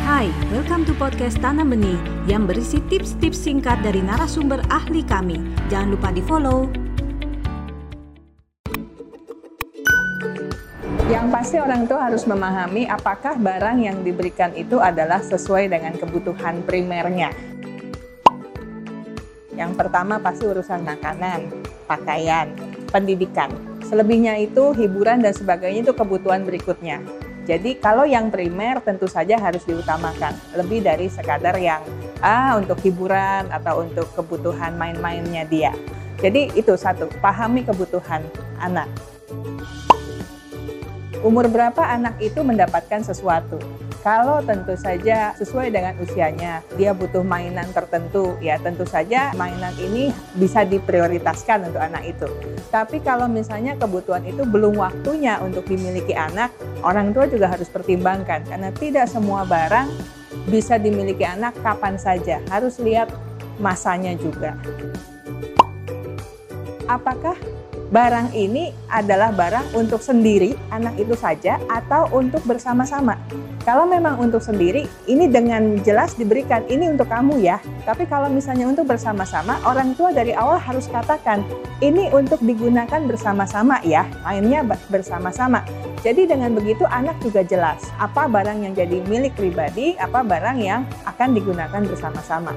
Hai, welcome to podcast Tanam Benih yang berisi tips-tips singkat dari narasumber ahli kami. Jangan lupa di-follow. Yang pasti orang tua harus memahami apakah barang yang diberikan itu adalah sesuai dengan kebutuhan primernya. Yang pertama pasti urusan makanan, pakaian, pendidikan. Selebihnya itu hiburan dan sebagainya itu kebutuhan berikutnya. Jadi kalau yang primer tentu saja harus diutamakan lebih dari sekadar yang ah untuk hiburan atau untuk kebutuhan main-mainnya dia. Jadi itu satu, pahami kebutuhan anak. Umur berapa anak itu mendapatkan sesuatu? Kalau tentu saja sesuai dengan usianya, dia butuh mainan tertentu, ya tentu saja mainan ini bisa diprioritaskan untuk anak itu. Tapi kalau misalnya kebutuhan itu belum waktunya untuk dimiliki anak, orang tua juga harus pertimbangkan karena tidak semua barang bisa dimiliki anak kapan saja. Harus lihat masanya juga. Apakah barang ini adalah barang untuk sendiri anak itu saja atau untuk bersama-sama. Kalau memang untuk sendiri, ini dengan jelas diberikan ini untuk kamu ya. Tapi kalau misalnya untuk bersama-sama, orang tua dari awal harus katakan ini untuk digunakan bersama-sama ya, mainnya bersama-sama. Jadi dengan begitu anak juga jelas apa barang yang jadi milik pribadi, apa barang yang akan digunakan bersama-sama.